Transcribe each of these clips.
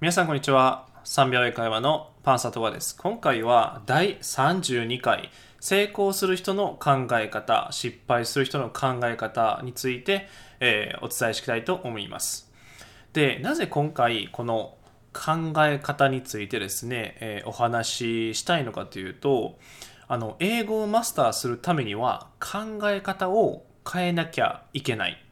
皆さんこんにちは。3秒英会話のパンサトワです。今回は第32回成功する人の考え方、失敗する人の考え方について、えーお伝えしたいと思います。で、なぜ今回この考え方についてですね、えーお話ししたいのかというと、あの、英語をマスターするためには考え方を変えなきゃいけない。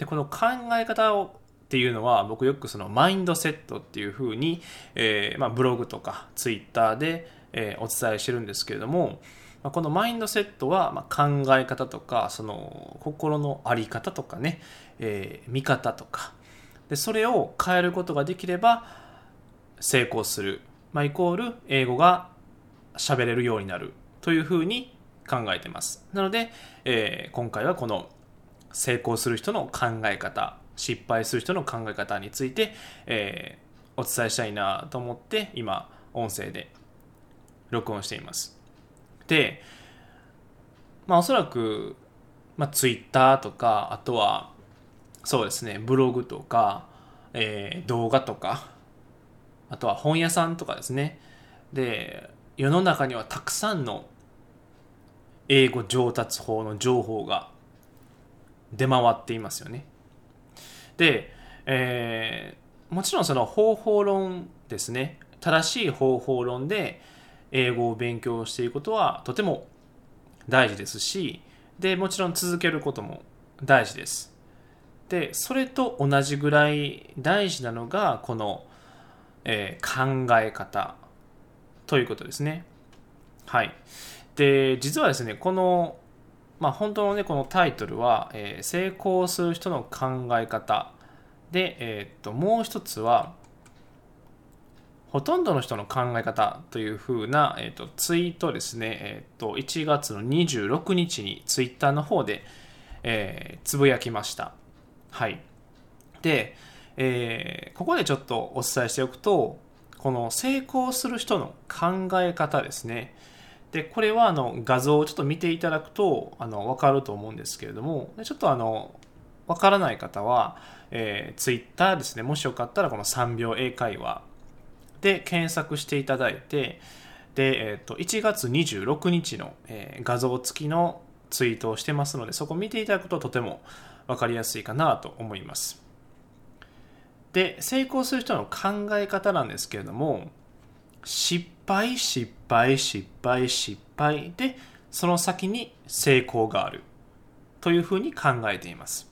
でこの考え方をっていうのは僕よくそのマインドセットっていうふうに、えーまあ、ブログとかツイッターで、えーお伝えしてるんですけれども、まあこのマインドセットは、まあ、考え方とかその心の在り方とかね、えー見方とか。でそれを変えることができれば成功する、ま、イコール英語が喋れるようになる。というふうに考えてます。なので、えー今回はこの成功する人の考え方失敗する人の考え方について、えーお伝えしたいなと思って今音声で録音していますでまあおそらく、まあ、Twitter とかあとはそうですねブログとか、えー動画とかあとは本屋さんとかですねで世の中にはたくさんの英語上達法の情報が出回っていますよね。で、えーもちろんその方法論ですね正しい方法論で英語を勉強していくことはとても大事ですしでもちろん続けることも大事です。でそれと同じぐらい大事なのがこの、えー考え方ということですね。はい。で実はですねこのまあ、本当のねこのタイトルは、えー成功する人の考え方。で、えーっともう一つはほとんどの人の考え方というふうな、えーっとツイートですね、えーっと1月の26日にツイッターの方で、えーつぶやきました。はい。で、えーここでちょっとお伝えしておくとこの成功する人の考え方ですね。でこれはあの画像をちょっと見ていただくとあの分かると思うんですけれどもちょっとあの分からない方は、えー、Twitter ですね。もしよかったらこの3秒英会話で検索していただいてで、えー、と1月26日の、えー画像付きのツイートをしてますのでそこを見ていただくととても分かりやすいかなと思います。で成功する人の考え方なんですけれども失敗失敗失敗失敗でその先に成功があるというふうに考えています。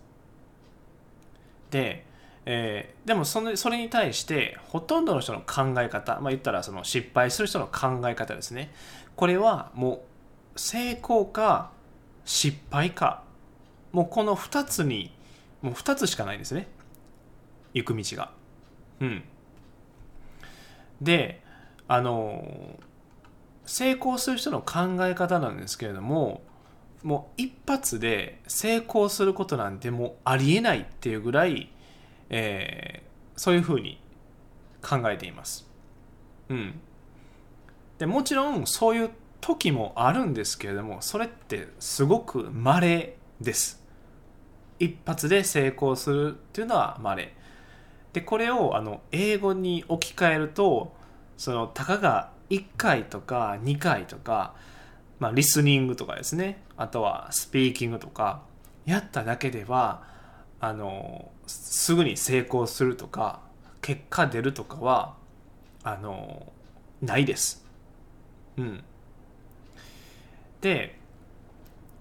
で、えーでもそのそれに対してほとんどの人の考え方まあ言ったらその失敗する人の考え方ですね。これはもう成功か失敗か。もうこの2つにもう2つしかないんですね。行く道が。うん。であの成功する人の考え方なんですけれどももう一発で成功することなんてもうありえないっていうぐらい、えーそういうふうに考えています。うん、でもちろんそういう時もあるんですけれどもそれってすごく稀です。一発で成功するっていうのは稀。でこれをあの英語に置き換えるとそのたかが1回とか2回とか、まあ、リスニングとかですね。あとはスピーキングとか。やっただけではあのすぐに成功するとか結果出るとかはあのないです。うん、で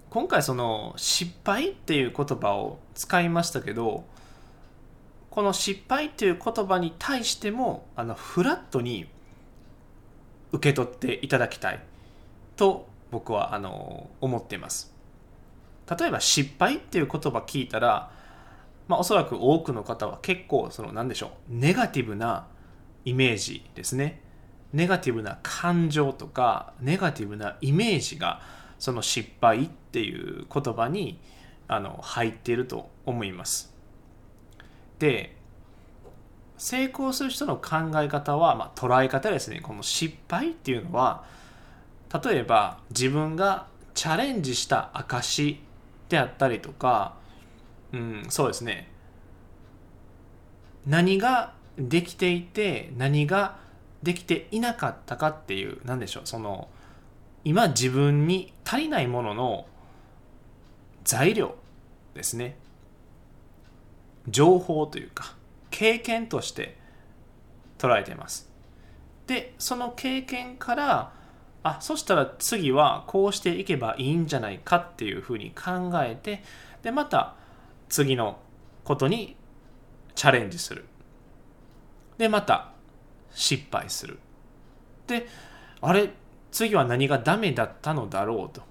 今回その失敗っていう言葉を使いましたけどこの失敗っていう言葉に対してもあのフラットに受け取っていただきたい。と僕はあの思っています。例えば失敗っていう言葉聞いたら、まあ、おそらく多くの方は結構その何でしょうネガティブなイメージですね。ネガティブな感情とかネガティブなイメージがその失敗っていう言葉にあの入っていると思います。で成功する人の考え方は、まあ、捉え方ですね。この失敗っていうのは例えば自分がチャレンジした証であったりとか、うん、そうですね。何ができていて何ができていなかったかっていう何でしょう。その今自分に足りないものの材料ですね。情報というか経験として捉えています。でその経験からあそしたら次はこうしていけばいいんじゃないかっていうふうに考えてでまた次のことにチャレンジする。でまた失敗する。であれ次は何がダメだったのだろうと。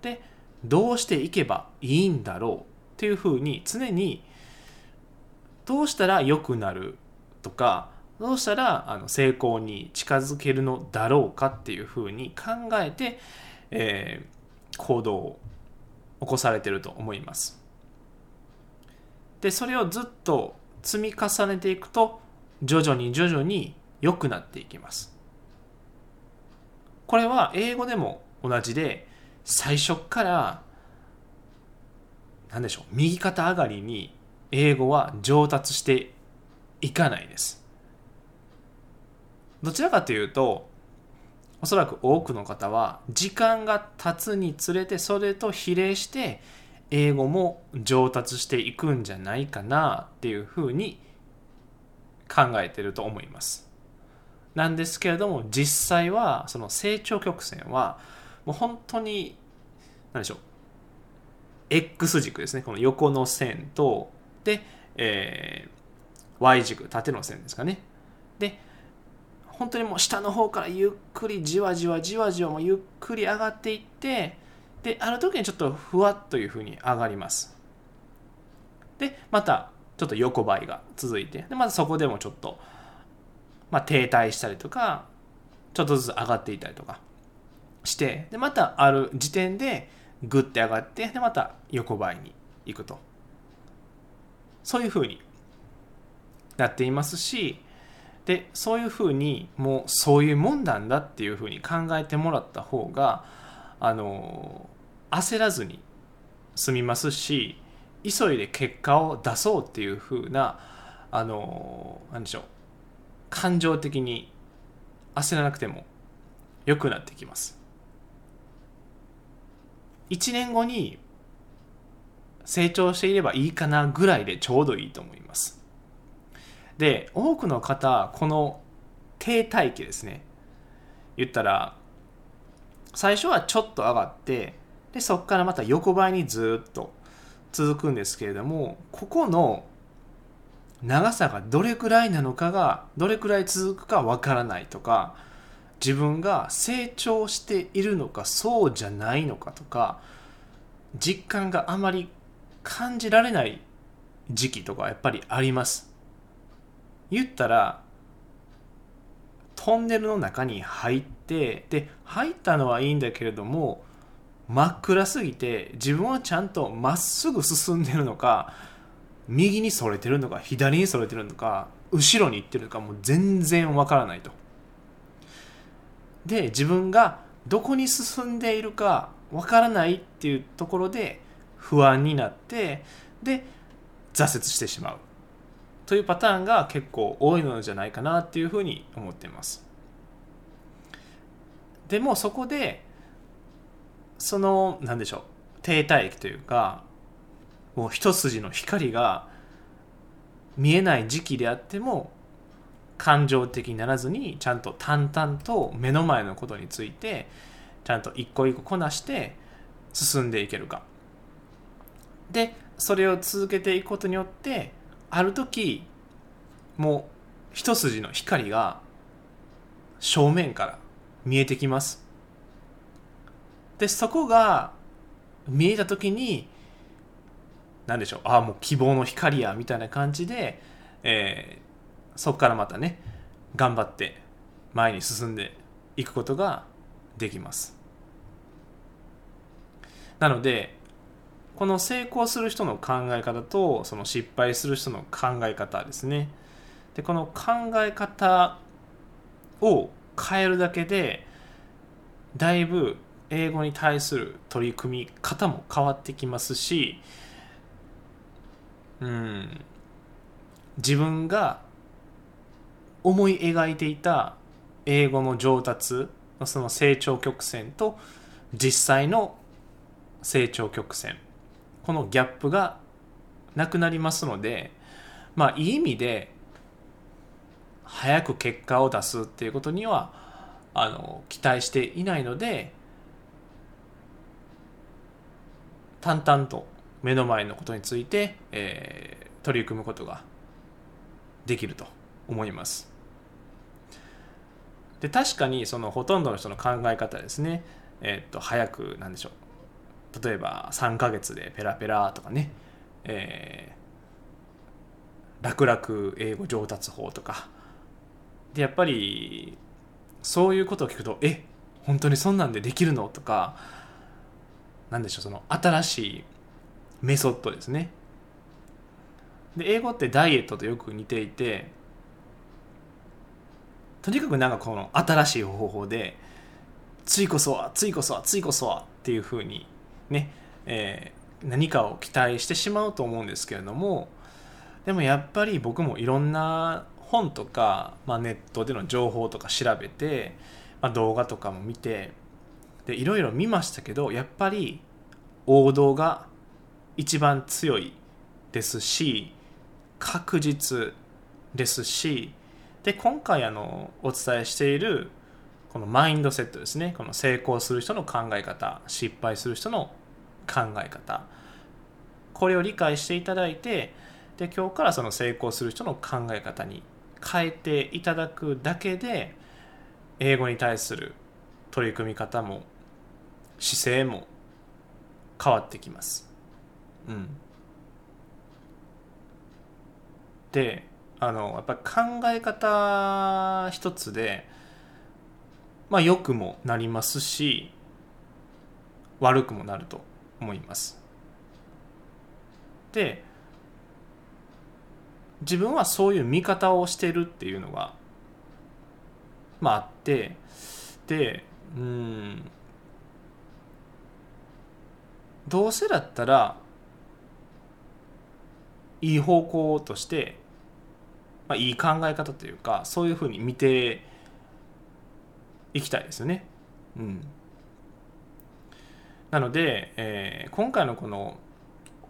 でどうしていけばいいんだろうっていうふうに常にどうしたら良くなるとかどうしたらあの成功に近づけるのだろうかっていうふうに考えて、えー、行動を起こされてると思います。でそれをずっと積み重ねていくと徐々に徐々に良くなっていきます。これは英語でも同じで最初から何でしょう右肩上がりに英語は上達していかないです。どちらかというとおそらく多くの方は時間が経つにつれてそれと比例して英語も上達していくんじゃないかなっていうふうに考えてると思います。なんですけれども実際はその成長曲線はもう本当に何でしょう X 軸ですねこの横の線と、えー、Y 軸縦の線ですかね。で本当にもう下の方からゆっくりじわじわじわじわもゆっくり上がっていってである時にちょっとふわっというふうに上がります。でまたちょっと横ばいが続いてでまたそこでもちょっと、まあ、停滞したりとかちょっとずつ上がっていたりとかしてでまたある時点でグッて上がってでまた横ばいに行くと。そういうふうになっていますしでそういうふうにもうそういうもんなんだっていうふうに考えてもらった方があの焦らずに済みますし急いで結果を出そうっていうふうなあの何でしょう感情的に焦らなくても良くなってきます。1年後に成長していればいいかなぐらいでちょうどいいと思います。で多くの方この停滞期ですね。言ったら最初はちょっと上がってでそこからまた横ばいにずっと続くんですけれどもここの長さがどれくらいなのかがどれくらい続くかわからないとか自分が成長しているのかそうじゃないのかとか実感があまり感じられない時期とかやっぱりあります言ったらトンネルの中に入ってで入ったのはいいんだけれども真っ暗すぎて自分はちゃんとまっすぐ進んでるのか右にそれてるのか左にそれてるのか後ろに行ってるのかもう全然わからないと。で自分がどこに進んでいるかわからないっていうところで不安になってで挫折してしまう。というパターンが結構多いのじゃないかなっていうふうに思っています。でもそこでその何でしょう停滞期というかもう一筋の光が見えない時期であっても感情的にならずにちゃんと淡々と目の前のことについてちゃんと一個一個こなして進んでいけるか。でそれを続けていくことによってある時もう一筋の光が正面から見えてきます。でそこが見えた時に何でしょうああもう希望の光やみたいな感じで、えー、そこからまたね頑張って前に進んでいくことができます。なのでこの成功する人の考え方とその失敗する人の考え方ですね。でこの考え方を変えるだけでだいぶ英語に対する取り組み方も変わってきますしうん自分が思い描いていた英語の上達のその成長曲線と実際の成長曲線このギャップがなくなりますのでまあいい意味で早く結果を出すっていうことにはあの期待していないので淡々と目の前のことについて、えー、取り組むことができると思います。で確かにそのほとんどの人の考え方ですね、えー、っと早くなんでしょう例えば3ヶ月でペラペラとかね、えー、楽々英語上達法とか。でやっぱりそういうことを聞くとえ本当にそんなんでできるの？とか何でしょうその新しいメソッドですね。で英語ってダイエットとよく似ていてとにかくなんかこの新しい方法で次こそは次こそは次こそはっていうふうにね、えー、何かを期待してしまうと思うんですけれどもでもやっぱり僕もいろんな本とか、まあ、ネットでの情報とか調べて、まあ、動画とかも見てでいろいろ見ましたけどやっぱり王道が一番強いですし確実ですしで今回あのお伝えしているこのマインドセットですね。この成功する人の考え方失敗する人の考え方。これを理解していただいてで今日からその成功する人の考え方に変えていただくだけで英語に対する取り組み方も姿勢も変わってきます。うん、であのやっぱり考え方一つでまあ良くもなりますし悪くもなると思います。で自分はそういう見方をしてるっていうのがまああってでうんどうせだったらいい方向として、まあ、いい考え方というかそういうふうに見ていきたいですよね。うん、なので、えー、今回のこの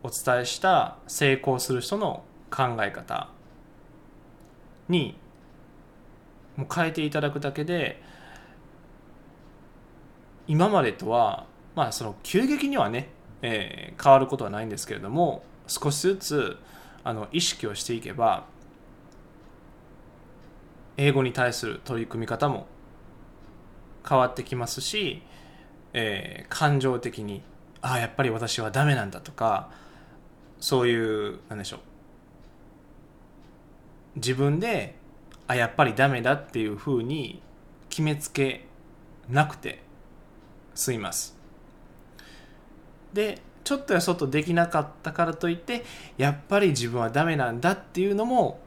お伝えした成功する人の考え方にもう変えていただくだけで今までとはまあその急激にはね、えー、変わることはないんですけれども少しずつあの意識をしていけば英語に対する取り組み方も変わってきますし、えー、感情的にああやっぱり私はダメなんだとかそういうなんでしょう。自分であやっぱりダメだっていうふうに決めつけなくて済みます。でちょっとやそっとできなかったからといってやっぱり自分はダメなんだっていうのも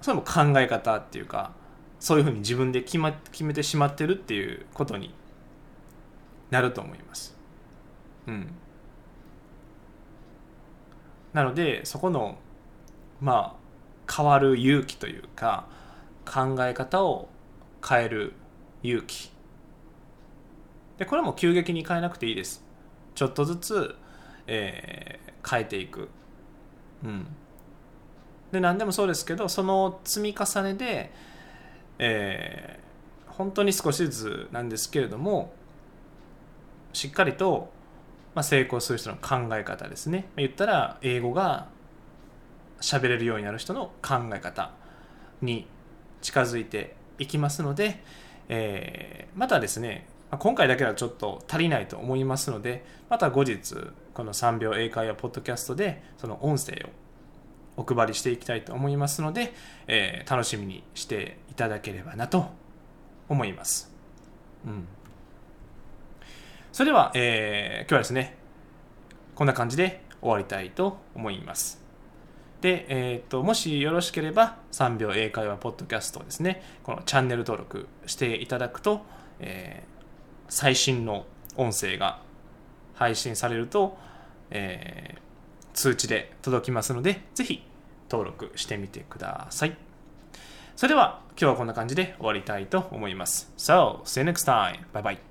それも考え方っていうかそういうふうに自分で決,、ま、決めてしまってるっていうことになると思います。うん。なのでそこのまあ変わる勇気というか考え方を変える勇気。でこれも急激に変えなくていいです。ちょっとずつ、えー、変えていく。うん。で何でもそうですけどその積み重ねで、えー、本当に少しずつなんですけれどもしっかりと、まあ、成功する人の考え方ですね。言ったら英語が喋れるようになる人の考え方に近づいていきますので、えー、またですね今回だけはちょっと足りないと思いますのでまた後日この3秒英会話ポッドキャストでその音声をお配りしていきたいと思いますので、えー、楽しみにしていただければなと思います。うん、それでは、えー、今日はですねこんな感じで終わりたいと思います。で、えーと、もしよろしければ3秒英会話ポッドキャストをですねこのチャンネル登録していただくと、えー、最新の音声が配信されると、えー、通知で届きますのでぜひ登録してみてくださいそれでは今日はこんな感じで終わりたいと思います。So, see you next time. Bye bye.